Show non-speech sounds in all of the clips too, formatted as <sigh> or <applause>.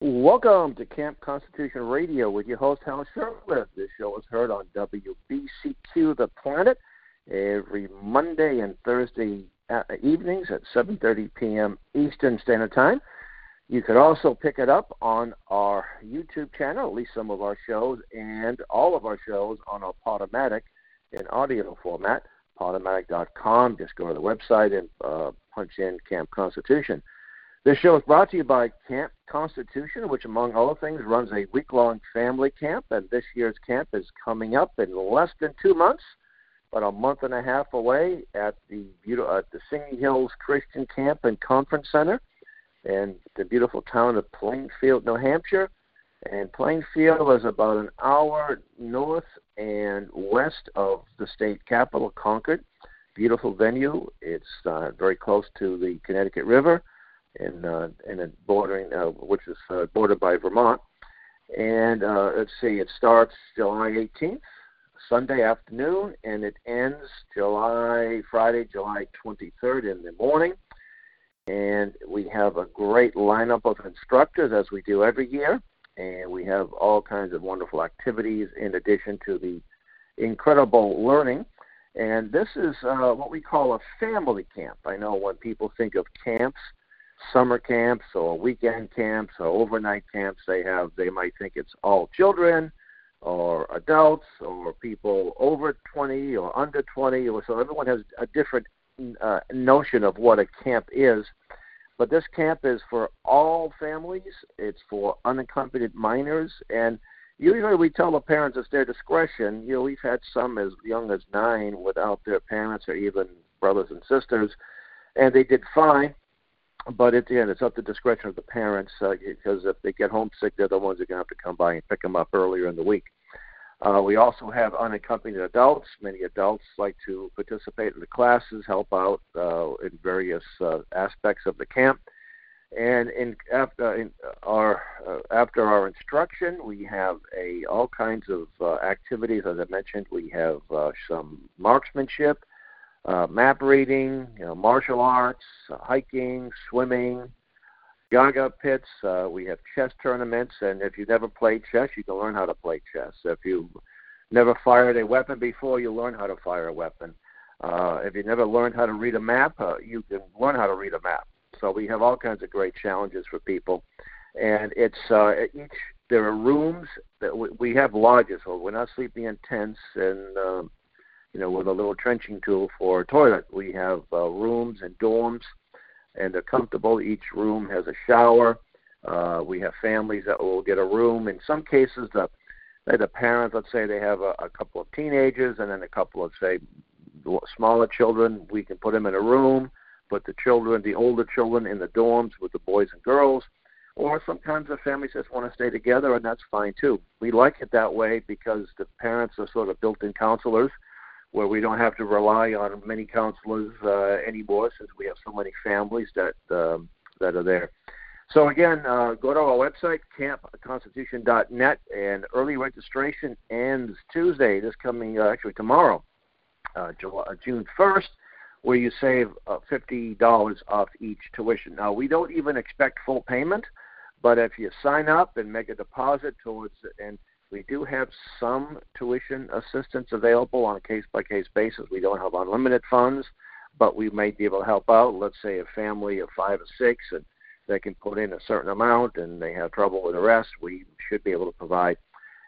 Welcome to Camp Constitution Radio with your host, Hal Shurtleff. This show is heard on WBCQ The Planet every Monday and Thursday evenings at 7.30 p.m. Eastern Standard Time. You could also pick it up on our YouTube channel, at least some of our shows, and all of our shows on our Podomatic in audio format, podomatic.com. Just go to the website and uh, punch in Camp Constitution. This show is brought to you by Camp Constitution, which, among other things, runs a week long family camp. And this year's camp is coming up in less than two months, but a month and a half away at the, at the Singing Hills Christian Camp and Conference Center in the beautiful town of Plainfield, New Hampshire. And Plainfield is about an hour north and west of the state capital, Concord. Beautiful venue. It's uh, very close to the Connecticut River, and uh, and it bordering, uh, which is uh, bordered by Vermont. And uh, let's see, it starts July 18th, Sunday afternoon, and it ends July Friday, July 23rd in the morning. And we have a great lineup of instructors as we do every year. And we have all kinds of wonderful activities in addition to the incredible learning. And this is uh, what we call a family camp. I know when people think of camps summer camps or weekend camps or overnight camps they have they might think it's all children or adults or people over 20 or under 20 or so everyone has a different uh, notion of what a camp is. But this camp is for all families. It's for unaccompanied minors, and usually we tell the parents it's their discretion. You know, we've had some as young as nine without their parents or even brothers and sisters, and they did fine. But at the end, it's up to the discretion of the parents uh, because if they get homesick, they're the ones that are going to have to come by and pick them up earlier in the week. Uh, we also have unaccompanied adults. Many adults like to participate in the classes, help out uh, in various uh, aspects of the camp. And in after in our uh, after our instruction, we have a all kinds of uh, activities. As I mentioned, we have uh, some marksmanship, map reading, you know, martial arts, hiking, swimming, Gaga pits. Uh, we have chess tournaments, and if you've never played chess, you can learn how to play chess. If you've never fired a weapon before, you learn how to fire a weapon. Uh, if you never learned how to read a map, uh, you can learn how to read a map. So we have all kinds of great challenges for people, and it's uh, each. There are rooms that we, we have lodges, so we're not sleeping in tents and uh, you know with a little trenching tool for a toilet. We have uh, rooms and dorms and they're comfortable. Each room has a shower. Uh, we have families that will get a room. In some cases, the the parents, let's say they have a, a couple of teenagers and then a couple of say smaller children. We can put them in a room, put the children, the older children, in the dorms with the boys and girls. Or sometimes the families just want to stay together, and that's fine too. We like it that way because the parents are sort of built-in counselors where we don't have to rely on many counselors uh, anymore since we have so many families that um, that are there. So again, uh, go to our website campconstitution.net, and early registration ends Tuesday. This coming uh, actually tomorrow, uh, July, uh, June first, where you save uh, fifty dollars off each tuition. Now we don't even expect full payment, but if you sign up and make a deposit towards and we do have some tuition assistance available on a case by case basis. We don't have unlimited funds, but we may be able to help out. Let's say a family of five or six and they can put in a certain amount and they have trouble with the rest, we should be able to provide.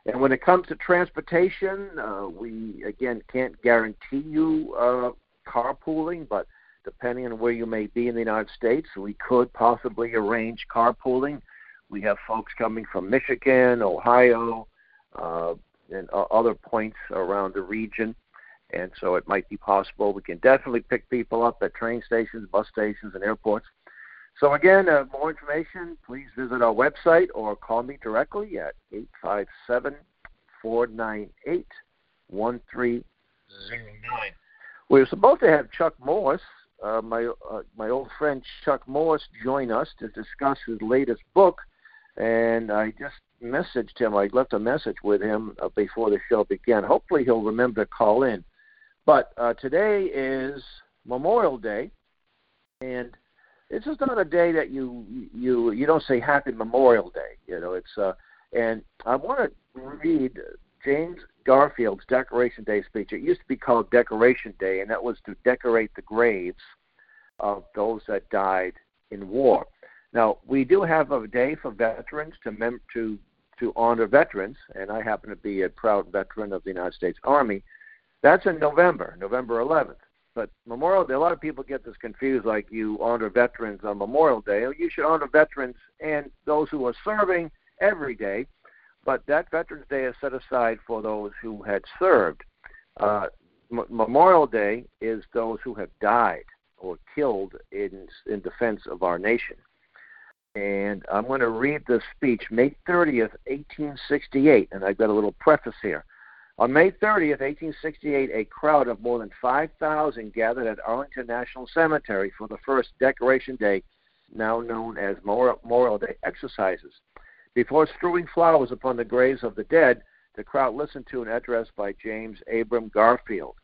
And when it comes to transportation, uh, we again can't guarantee you uh, carpooling, but depending on where you may be in the United States, we could possibly arrange carpooling. We have folks coming from Michigan, Ohio, uh, and uh, other points around the region. And so it might be possible. We can definitely pick people up at train stations, bus stations, and airports. So again, uh, more information, please visit our website or call me directly at 857 498 1309. We were supposed to have Chuck Morris, uh, my uh, my old friend Chuck Morris, join us to discuss his latest book, and I just messaged him. I left a message with him uh, before the show began. Hopefully, he'll remember to call in. But uh, today is Memorial Day, and this is not a day that you you you don't say Happy Memorial Day. You know, it's uh, and I want to read James Garfield's Decoration Day speech. It used to be called Decoration Day, and that was to decorate the graves of those that died in war. Now, we do have a day for veterans to mem- to to honor veterans, and I happen to be a proud veteran of the United States Army. That's in November, November 11th. But Memorial Day, a lot of people get this confused, like you honor veterans on Memorial Day. You should honor veterans and those who are serving every day but that Veterans Day is set aside for those who had served. Uh, M- Memorial Day is those who have died or killed in in defense of our nation. And I'm going to read the speech, May 30th, 1868, and I've got a little preface here. On May 30th, 1868, a crowd of more than 5,000 gathered at Arlington National Cemetery for the first Decoration Day, now known as Memorial Day exercises. Before strewing flowers upon the graves of the dead, the crowd listened to an address by James Abram Garfield,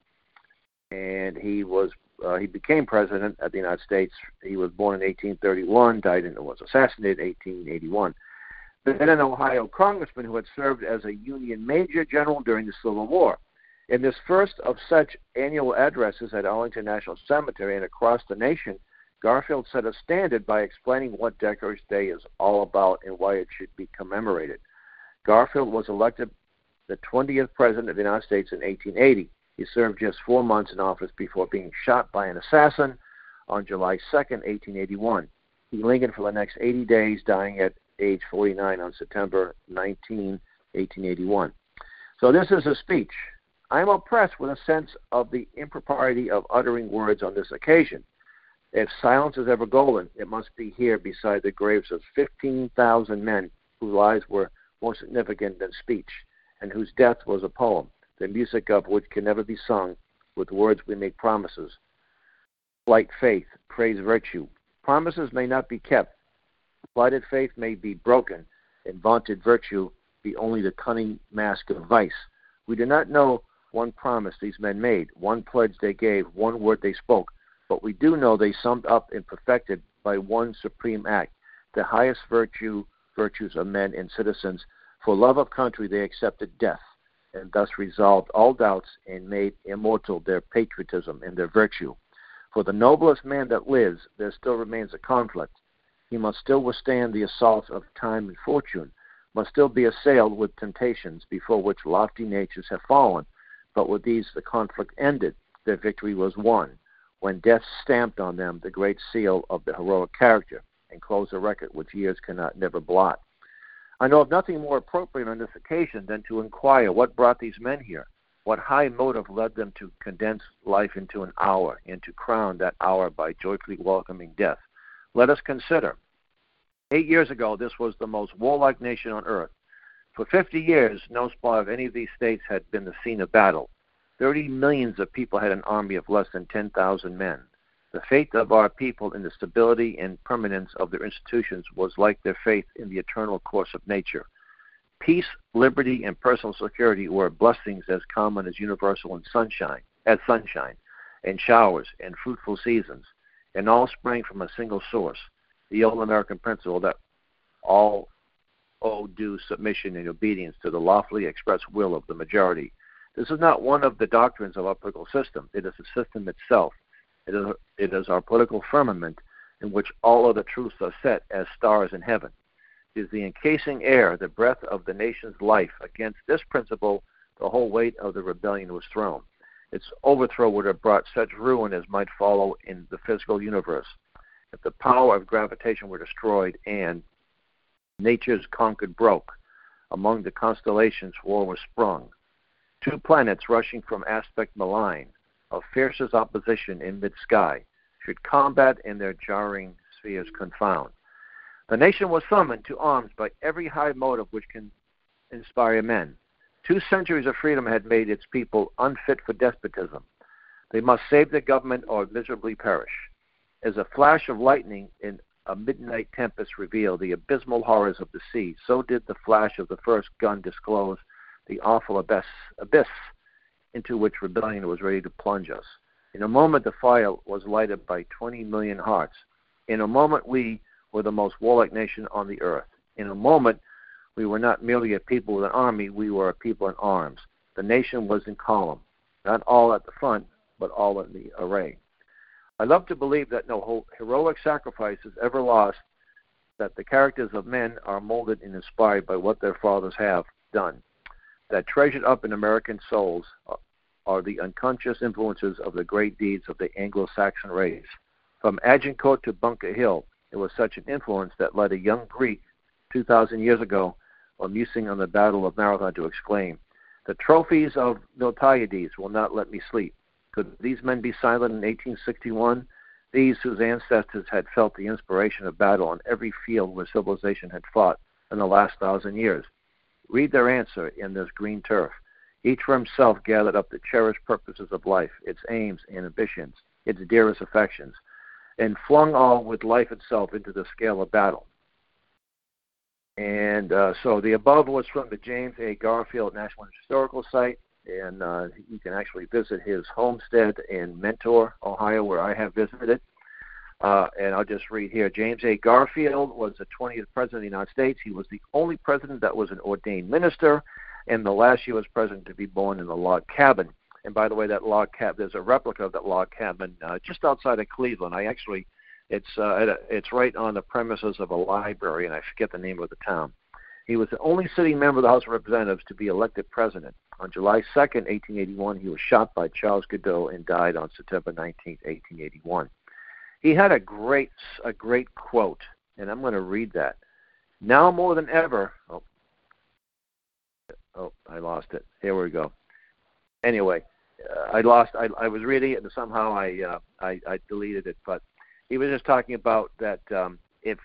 and he was uh, he became president of the United States. He was born in 1831, died and was assassinated in 1881. Then an Ohio congressman who had served as a Union major general during the Civil War. In this first of such annual addresses at Arlington National Cemetery and across the nation, Garfield set a standard by explaining what Decoration Day is all about and why it should be commemorated. Garfield was elected the 20th President of the United States in 1880. He served just four months in office before being shot by an assassin on July 2, 1881. He lingered for the next 80 days, dying at age 49 on September 19, 1881. So this is a speech. I am oppressed with a sense of the impropriety of uttering words on this occasion. If silence is ever golden, it must be here beside the graves of 15,000 men whose lives were more significant than speech, and whose death was a poem, the music of which can never be sung. With words we make promises, like faith, praise virtue. Promises may not be kept. Plighted faith may be broken, and vaunted virtue be only the cunning mask of vice. We do not know one promise these men made, one pledge they gave, one word they spoke, but we do know they summed up and perfected by one supreme act, the highest virtue virtues of men and citizens. For love of country they accepted death, and thus resolved all doubts and made immortal their patriotism and their virtue. For the noblest man that lives, there still remains a conflict. He must still withstand the assaults of time and fortune, must still be assailed with temptations before which lofty natures have fallen. But with these the conflict ended, their victory was won when death stamped on them the great seal of the heroic character and closed a record which years cannot never blot. I know of nothing more appropriate on this occasion than to inquire what brought these men here, what high motive led them to condense life into an hour, and to crown that hour by joyfully welcoming death. Let us consider. Eight years ago, this was the most warlike nation on earth. For 50 years, no spot of any of these states had been the scene of battle. Thirty millions of people had an army of less than 10,000 men. The faith of our people in the stability and permanence of their institutions was like their faith in the eternal course of nature. Peace, liberty, and personal security were blessings as common as universal and sunshine, as sunshine, and showers and fruitful seasons, and all sprang from a single source, the old American principle that all owe due submission and obedience to the lawfully expressed will of the majority this is not one of the doctrines of our political system. It is the system itself. It is, our political firmament in which all other truths are set as stars in heaven. It is the encasing air, the breath of the nation's life. Against this principle, the whole weight of the rebellion was thrown. Its overthrow would have brought such ruin as might follow in the physical universe. If the power of gravitation were destroyed and nature's conquered broke, among the constellations war was sprung. Two planets rushing from aspect malign, of fiercest opposition in mid sky, should combat in their jarring spheres confound. The nation was summoned to arms by every high motive which can inspire men. Two centuries of freedom had made its people unfit for despotism. They must save the government or miserably perish. As a flash of lightning in a midnight tempest revealed the abysmal horrors of the sea, so did the flash of the first gun disclose the awful abyss, abyss into which rebellion was ready to plunge us. In a moment, the fire was lighted by 20 million hearts. In a moment, we were the most warlike nation on the earth. In a moment, we were not merely a people with an army, we were a people in arms. The nation was in column, not all at the front, but all in the array. I love to believe that no heroic sacrifice is ever lost, that the characters of men are molded and inspired by what their fathers have done, that treasured up in American souls uh, are the unconscious influences of the great deeds of the Anglo Saxon race. From Agincourt to Bunker Hill, it was such an influence that led a young Greek 2,000 years ago, while musing on the Battle of Marathon, to exclaim, The trophies of Miltiades will not let me sleep. Could these men be silent in 1861? These whose ancestors had felt the inspiration of battle on every field where civilization had fought in the last thousand years. Read their answer in this green turf. Each for himself gathered up the cherished purposes of life, its aims and ambitions, its dearest affections, and flung all with life itself into the scale of battle. And uh, so the above was from the James A. Garfield National Historical Site, and uh, you can actually visit his homestead in Mentor, Ohio, where I have visited. Uh, and I'll just read here. James A. Garfield was the 20th president of the United States. He was the only president that was an ordained minister, and the last U.S. president to be born in a log cabin. And by the way, that log cabin, there's a replica of that log cabin uh, just outside of Cleveland. I actually, it's uh, it's right on the premises of a library, and I forget the name of the town. He was the only sitting member of the House of Representatives to be elected president. On July 2, 1881, he was shot by Charles Guiteau and died on September 19, 1881. He had a great a great quote, and I'm going to read that. Now more than ever, oh, oh, I lost it. Here we go. Anyway, uh, I lost. I, I was reading it and somehow I, uh, I I deleted it. But he was just talking about that um, if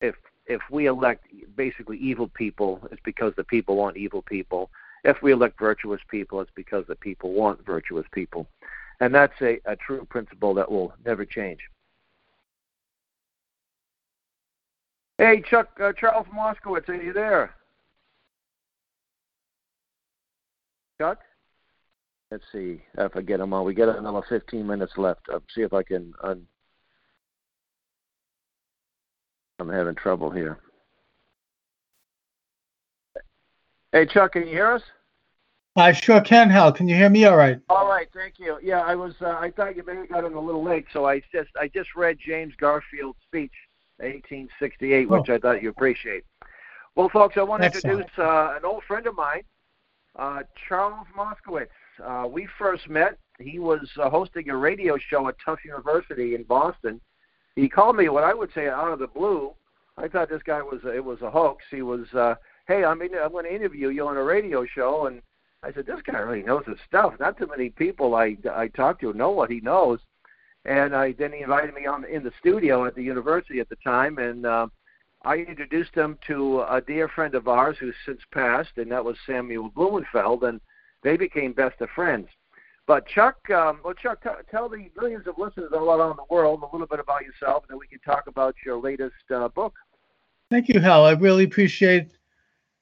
if if we elect basically evil people, it's because the people want evil people. If we elect virtuous people, it's because the people want virtuous people, and that's a, a true principle that will never change. Hey, Chuck uh, Charles Moskowitz, are you there? Chuck? Let's see if I get them on. We got another 15 minutes left. I'll see if I can. Un- I'm having trouble here. Hey, Chuck, can you hear us? I sure can, Hal. Can you hear me all right? All right, thank you. Yeah, I was. Uh, I thought you maybe got in a little late, so I just I just read James Garfield's speech, 1868, oh. which I thought you appreciate. Well, folks, I want to introduce uh, an old friend of mine, uh, Charles Moskowitz. Uh, we first met. He was uh, hosting a radio show at Tufts University in Boston. He called me what I would say out of the blue. I thought this guy was it was a hoax. He was, uh, hey, I'm in, I'm going to interview you on a radio show, and I said this guy really knows his stuff. Not too many people I I talk to know what he knows. And I then he invited me on in the studio at the university at the time, and uh, I introduced him to a dear friend of ours who's since passed, and that was Samuel Blumenfeld, and they became best of friends. But Chuck, um, well, Chuck, t- tell the millions of listeners all around the world a little bit about yourself, and then we can talk about your latest uh, book. Thank you, Hal. I really appreciate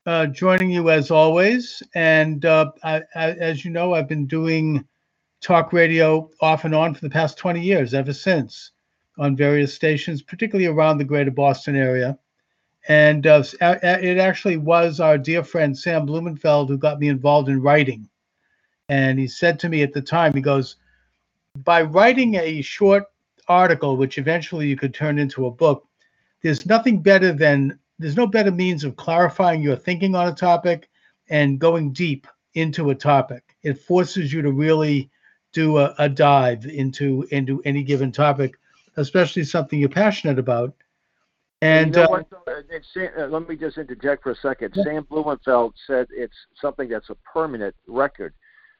uh, joining you as always. And uh, I, I, as you know, I've been doing talk radio off and on for the past 20 years, ever since, on various stations, particularly around the greater Boston area. And uh, it actually was our dear friend Sam Blumenfeld who got me involved in writing. And he said to me at the time, he goes, by writing a short article, which eventually you could turn into a book, there's nothing better than, there's no better means of clarifying your thinking on a topic and going deep into a topic. It forces you to really do a, a dive into into any given topic, especially something you're passionate about and you know uh, uh, let me just interject for a second. Yeah. Sam Blumenfeld said it's something that's a permanent record.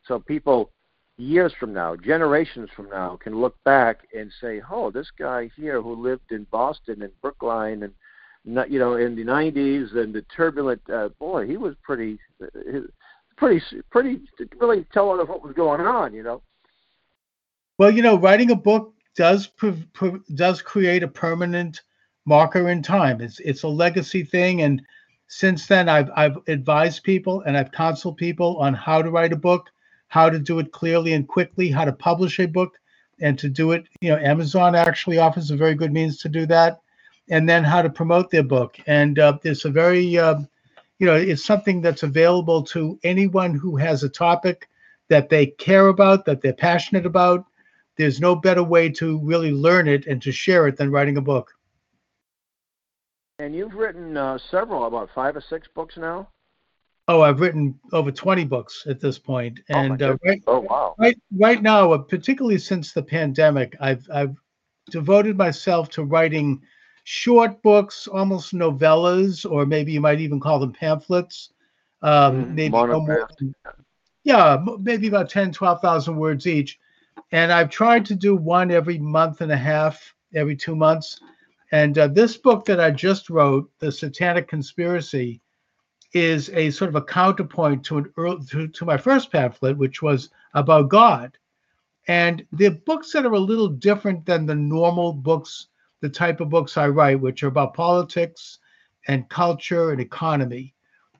So people years from now, generations from now, can look back and say, "Oh, this guy here who lived in Boston and Brookline and you know in the '90s and the turbulent uh, boy, he was pretty, uh, pretty, pretty really telling us what was going on." You know. Well, you know, writing a book does does create a permanent marker in time. It's it's a legacy thing, and since then, I've I've advised people and I've counseled people on how to write a book how to do it clearly and quickly, how to publish a book, and to do it. You know, Amazon actually offers a very good means to do that, and then how to promote their book. And uh, it's a very, uh, you know, it's something that's available to anyone who has a topic that they care about, that they're passionate about. There's no better way to really learn it and to share it than writing a book. And you've written uh, several, about five or six books now. Oh, I've written over 20 books at this point, oh, and uh, right, oh wow, right, right now, uh, particularly since the pandemic, I've I've devoted myself to writing short books, almost novellas, or maybe you might even call them pamphlets. Um, mm, maybe more yeah, maybe about 10, 12,000 words each. And I've tried to do one every month and a half, every two months. And uh, this book that I just wrote, The Satanic Conspiracy, is a sort of a counterpoint to an early, to, to my first pamphlet, which was about God. And the books that are a little different than the normal books, the type of books I write, which are about politics and culture and economy.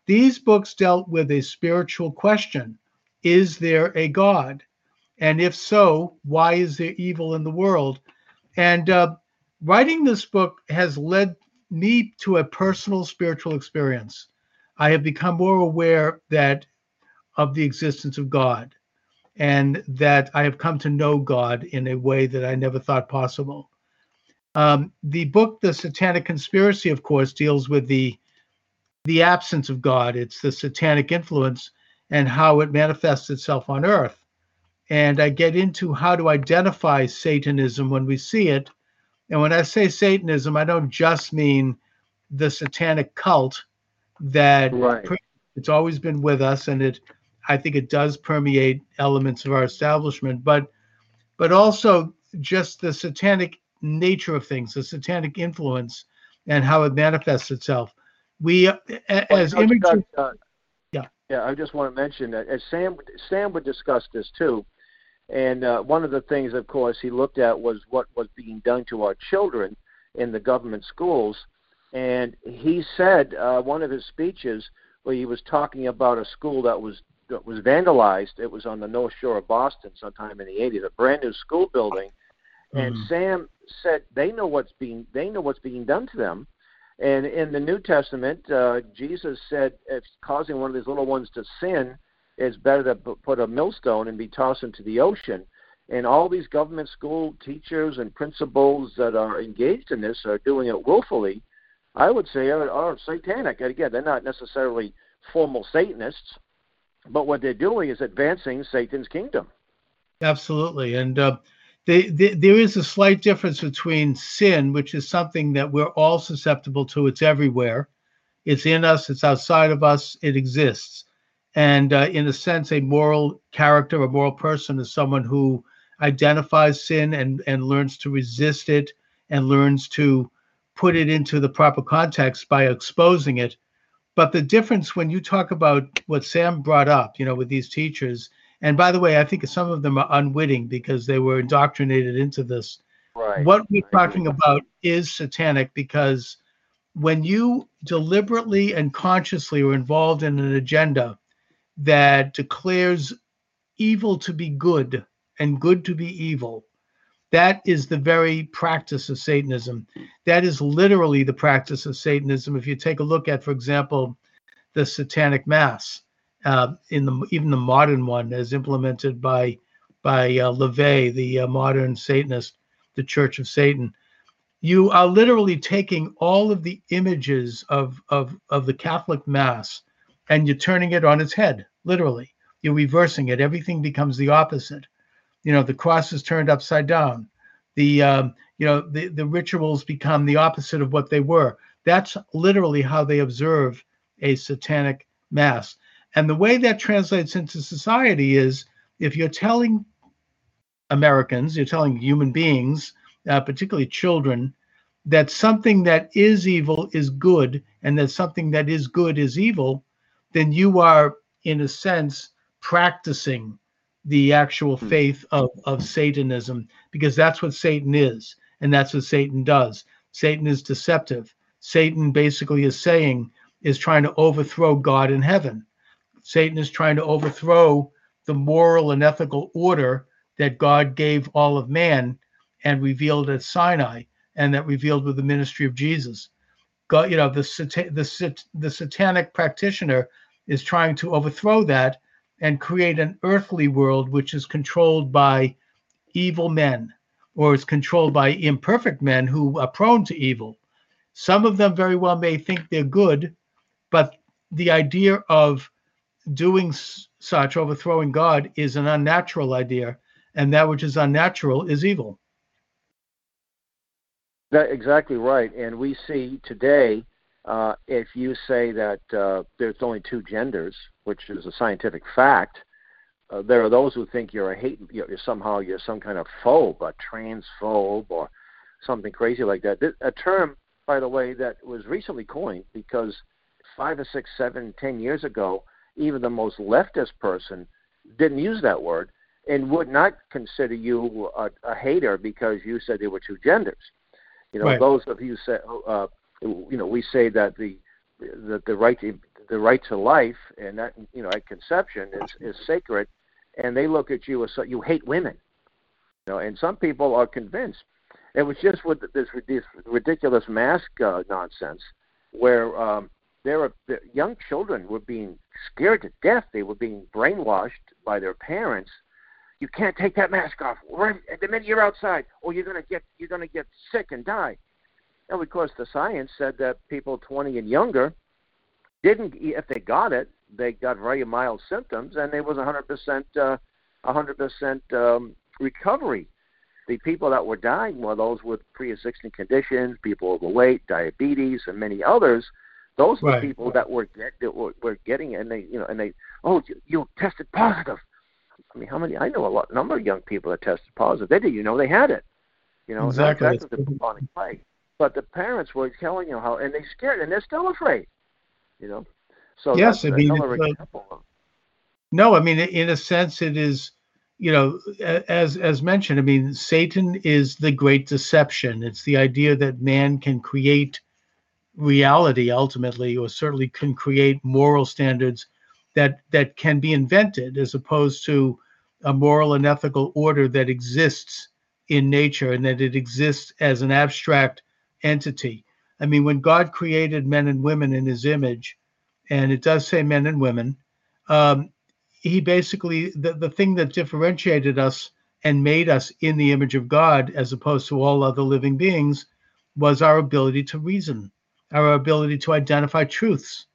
These books dealt with a spiritual question Is there a God? And if so, why is there evil in the world? And uh, writing this book has led me to a personal spiritual experience. I have become more aware that of the existence of God and that I have come to know God in a way that I never thought possible. Um, the book, The Satanic Conspiracy, of course, deals with the the absence of God. It's the satanic influence and how it manifests itself on earth. And I get into how to identify Satanism when we see it. And when I say Satanism, I don't just mean the satanic cult that right. it's always been with us and it I think it does permeate elements of our establishment, but but also just the satanic nature of things, the satanic influence, and how it manifests itself. We, as well, images, uh, yeah, yeah. I just want to mention that as Sam Sam would discuss this too, and uh, one of the things, of course, he looked at was what was being done to our children in the government schools, and he said uh, one of his speeches where he was talking about a school that was that was vandalized. It was on the North Shore of Boston sometime in the 80s, a brand new school building. And mm-hmm. Sam said they know what's being they know what's being done to them. And in the New Testament, uh, Jesus said if causing one of these little ones to sin is better to put a millstone and be tossed into the ocean. And all these government school teachers and principals that are engaged in this are doing it willfully I would say are, are satanic. Again, they're not necessarily formal Satanists, but what they're doing is advancing Satan's kingdom. Absolutely, and uh, they, they, there is a slight difference between sin, which is something that we're all susceptible to. It's everywhere. It's in us. It's outside of us. It exists. And uh, in a sense, a moral character, a moral person, is someone who identifies sin and and learns to resist it and learns to put it into the proper context by exposing it. But the difference when you talk about what Sam brought up, you know, with these teachers, and by the way, I think some of them are unwitting because they were indoctrinated into this. Right. What we're talking about is satanic because when you deliberately and consciously are involved in an agenda that declares evil to be good and good to be evil, that is the very practice of Satanism. That is literally the practice of Satanism. If you take a look at, for example, the Satanic Mass, uh, in the even the modern one, as implemented by by uh, LaVey, the uh, modern Satanist, the Church of Satan, you are literally taking all of the images of of of the Catholic Mass and you're turning it on its head, literally. You're reversing it. Everything becomes the opposite you know the cross is turned upside down the um, you know the, the rituals become the opposite of what they were that's literally how they observe a satanic mass and the way that translates into society is if you're telling Americans, you're telling human beings, uh, particularly children, that something that is evil is good and that something that is good is evil, then you are, in a sense, practicing the actual Hmm. faith of, of Satanism because that's what Satan is and that's what Satan does. Satan is deceptive. Satan basically is saying, is trying to overthrow God in heaven. Satan is trying to overthrow the moral and ethical order that God gave all of man and revealed at Sinai and that revealed with the ministry of Jesus. God, you know, the sata- the sat- the satanic practitioner is trying to overthrow that and create an earthly world which is controlled by evil men or is controlled by imperfect men who are prone to evil. Some of them very well may think they're good, but the idea of doing such, overthrowing God, is an unnatural idea, and that which is unnatural is evil. That exactly right. And we see today, uh, if you say that uh, there's only two genders, which is a scientific fact, uh, there are those who think you're a hate, you're, somehow you're some kind of phobe, a transphobe, or something crazy like that. This, a term, by the way, that was recently coined because five or six, seven, ten years ago, even the most leftist person didn't use that word and would not consider you a, a hater because you said there were two genders. You know, Right. those of you say, uh, you know, we say that the that the right to, the right to life and that you know at conception is is sacred, and they look at you as so, you hate women. You know, and some people are convinced. It was just with this ridiculous mask uh, nonsense, where um, there were young children were being scared to death. They were being brainwashed by their parents you can't take that mask off. The minute you're outside, or you're gonna get you're gonna get sick and die. And of course, the science said that people 20 and younger didn't, if they got it, they got very mild symptoms, and there was 100% uh, 100% um, recovery. The people that were dying were those with pre-existing conditions, people overweight, diabetes, and many others. Those were Right. the people that were get that were, were getting it, and they you know and they oh you, you tested positive. I mean, how many? I know a lot number of young people that tested positive. They didn't even know they had it. You know, Exactly. That's the bubonic plague. But the parents were telling you how, and they scared, and they're still afraid. You know, so Yes, I mean, another it's, example. Of, No, I mean, in a sense, it is, you know, as as mentioned. I mean, Satan is the great deception. It's the idea that man can create reality ultimately, or certainly can create moral standards that that can be invented, as opposed to a moral and ethical order that exists in nature and that it exists as an abstract entity. I mean, when God created men and women in His image, and it does say men and women. Um, he basically the, the thing that differentiated us and made us in the image of God as opposed to all other living beings was our ability to reason, our ability to identify truths.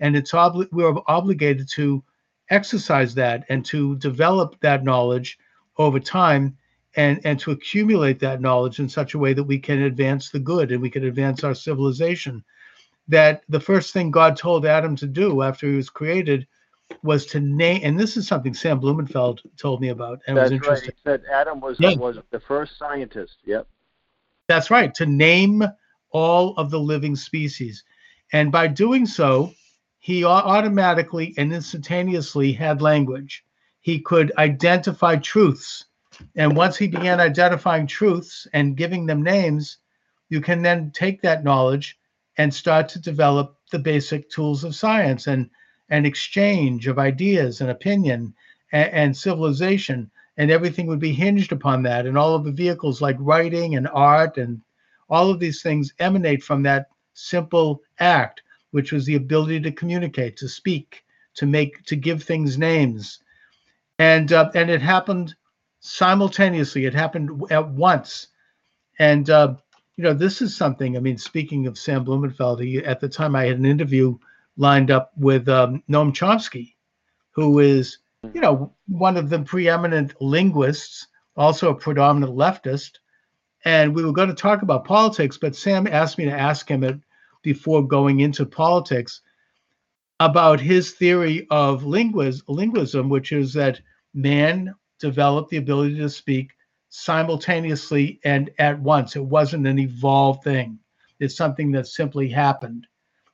And it's obli- we're obligated to exercise that and to develop that knowledge over time and, and to accumulate that knowledge in such a way that we can advance the good and we can advance our civilization. That the first thing God told Adam to do after he was created was to name, and this is something Sam Blumenfeld told me about, and it was that's right. interesting. He said Adam was Yeah. was the first scientist. Yep. That's right, to name all of the living species. And by doing so, he automatically and instantaneously had language. He could identify truths. And once he began identifying truths and giving them names, you can then take that knowledge and start to develop the basic tools of science and an exchange of ideas and opinion and, and civilization. And everything would be hinged upon that. And all of the vehicles like writing and art and all of these things emanate from that simple act which was the ability to communicate to speak to make to give things names. And uh, and it happened simultaneously. It happened at once. And uh, you know this is something i mean speaking of sam blumenfeld he, at the time i had an interview lined up with um, noam chomsky who is you know one of the preeminent linguists also a predominant leftist. And we were going to talk about politics but sam asked me to ask him it before going into politics about his theory of linguis- linguism which is that man developed the ability to speak simultaneously and at once. It wasn't an evolved thing. It's something that simply happened,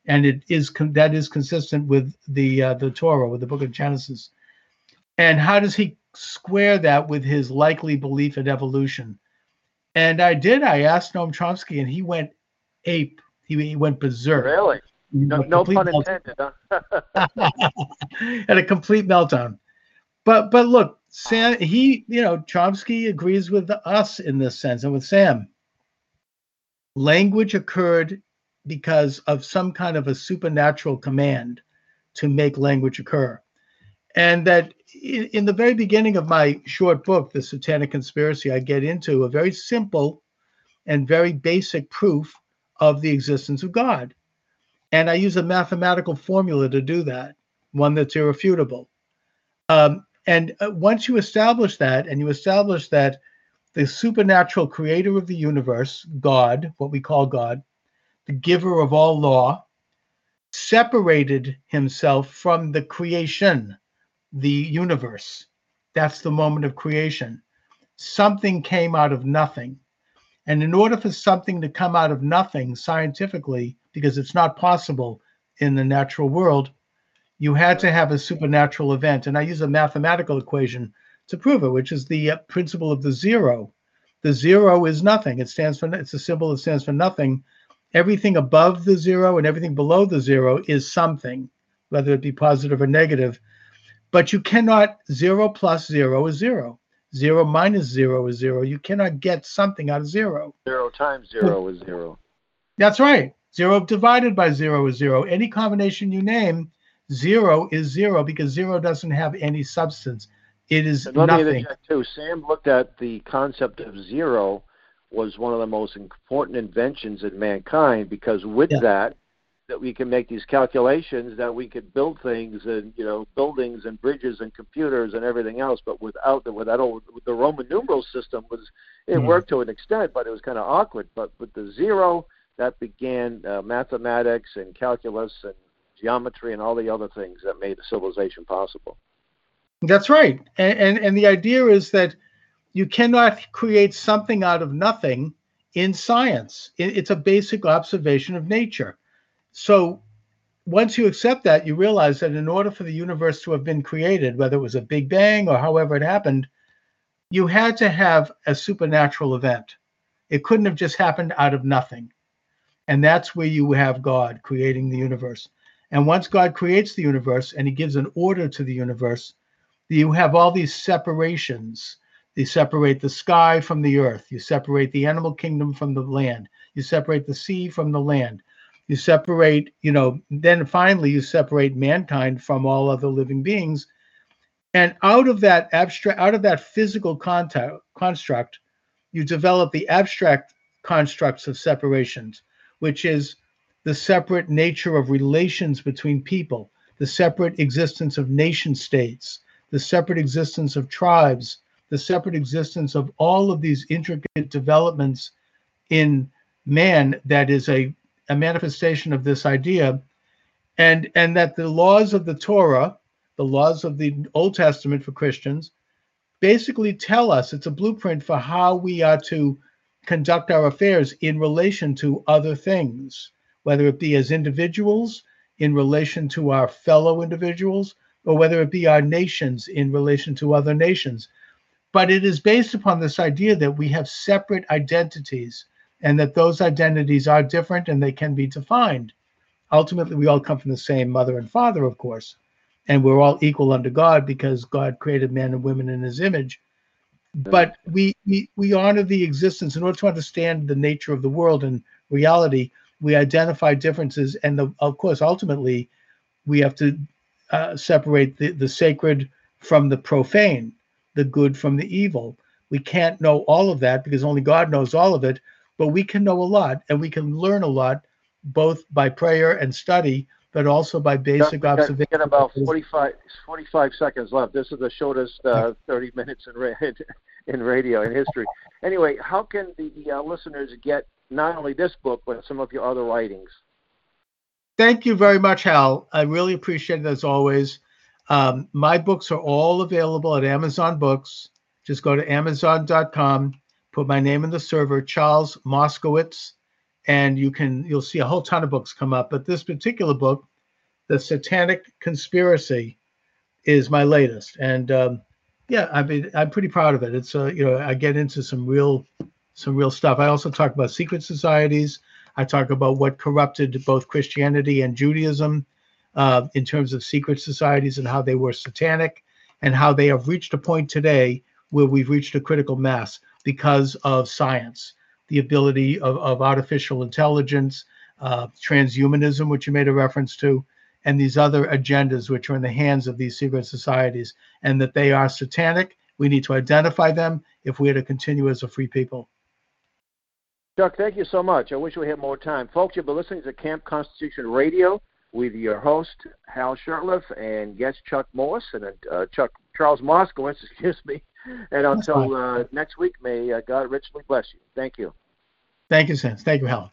and it is that is consistent with the uh, the Torah, with the Book of Genesis. And how does he square that with his likely belief in evolution? And I did. I asked Noam Chomsky, and he went ape. He, he went berserk. Really? No, no pun intended. Huh? <laughs> and a complete meltdown. But but look, Sam, he you know Chomsky agrees with us in this sense, and with Sam. Language occurred because of some kind of a supernatural command to make language occur, and that in the very beginning of my short book, The Satanic Conspiracy, I get into a very simple and very basic proof of the existence of God. And I use a mathematical formula to do that, one that's irrefutable. Um, and uh, once you establish that, and you establish that the supernatural creator of the universe, God, what we call God, the giver of all law, separated himself from the creation the universe. That's the moment of creation. Something came out of nothing. And in order for something to come out of nothing scientifically, because it's not possible in the natural world, you had to have a supernatural event. And I use a mathematical equation to prove it, which is the uh, principle of the zero. The zero is nothing. It stands for it's a symbol that stands for nothing. Everything above the zero and everything below the zero is something, whether it be positive or negative. But you cannot, zero plus zero is zero. Zero minus zero is zero. You cannot get something out of zero. Zero times zero is zero. That's right. Zero divided by zero is zero. Any combination you name, zero is zero because zero doesn't have any substance. It is and let nothing. me interject too. Sam looked at the concept of zero was one of the most important inventions in mankind because with yeah. that that we can make these calculations that we could build things and you know buildings and bridges and computers and everything else but without the without the roman numeral system was it mm worked to an extent but it was kind of awkward but with the zero that began uh, mathematics and calculus and geometry and all the other things that made civilization possible that's right and and, and the idea is that you cannot create something out of nothing in science it's a basic observation of nature so once you accept that, you realize that in order for the universe to have been created, whether it was a big bang or however it happened, you had to have a supernatural event. It couldn't have just happened out of nothing. And that's where you have God creating the universe. And once God creates the universe and he gives an order to the universe, you have all these separations. You separate the sky from the earth, you separate the animal kingdom from the land, you separate the sea from the land, you separate you know then finally you separate mankind from all other living beings. And out of that abstract out of that physical contact, construct you develop the abstract constructs of separations which is the separate nature of relations between people the separate existence of nation states the separate existence of tribes the separate existence of all of these intricate developments in man that is a a manifestation of this idea, and and that the laws of the Torah, the laws of the Old Testament for Christians, basically tell us it's a blueprint for how we are to conduct our affairs in relation to other things, whether it be as individuals in relation to our fellow individuals, or whether it be our nations in relation to other nations. But it is based upon this idea that we have separate identities and that those identities are different and they can be defined. Ultimately, we all come from the same mother and father, of course, and we're all equal under God because God created men and women in his image. But we, we, we honor the existence in order to understand the nature of the world and reality. We identify differences, and the, of course, ultimately, we have to uh, separate the, the sacred from the profane, the good from the evil. We can't know all of that because only God knows all of it but we can know a lot and we can learn a lot both by prayer and study but also by basic got, observation. Got about 45, 45 seconds left. This is the shortest uh, 30 minutes in, <laughs> in radio in history. Anyway, how can the uh, listeners get not only this book, but some of your other writings? Thank you very much, Hal. I really appreciate it as always. Um, my books are all available at Amazon Books. Just go to Amazon.com, put my name in the server, Charles Moskowitz, and you can you'll see a whole ton of books come up. But this particular book, The Satanic Conspiracy, is my latest, and um, yeah, I mean I'm pretty proud of it. It's uh, you know I get into some real some real stuff. I also talk about secret societies. I talk about what corrupted both Christianity and Judaism uh, in terms of secret societies and how they were satanic, and how they have reached a point today where we've reached a critical mass because of science, the ability of, of artificial intelligence, uh, transhumanism, which you made a reference to, and these other agendas which are in the hands of these secret societies, and that they are satanic. We need to identify them if we are to continue as a free people. Chuck, thank you so much. I wish we had more time. Folks, you've been listening to Camp Constitution Radio with your host, Hal Shurtleff, and guest Chuck Morse, and uh, Chuck Charles Moscowitz, <laughs> excuse me. And until uh, next week, may uh, God richly bless you. Thank you. Thank you, Sens. Thank you, Hal.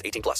18 plus.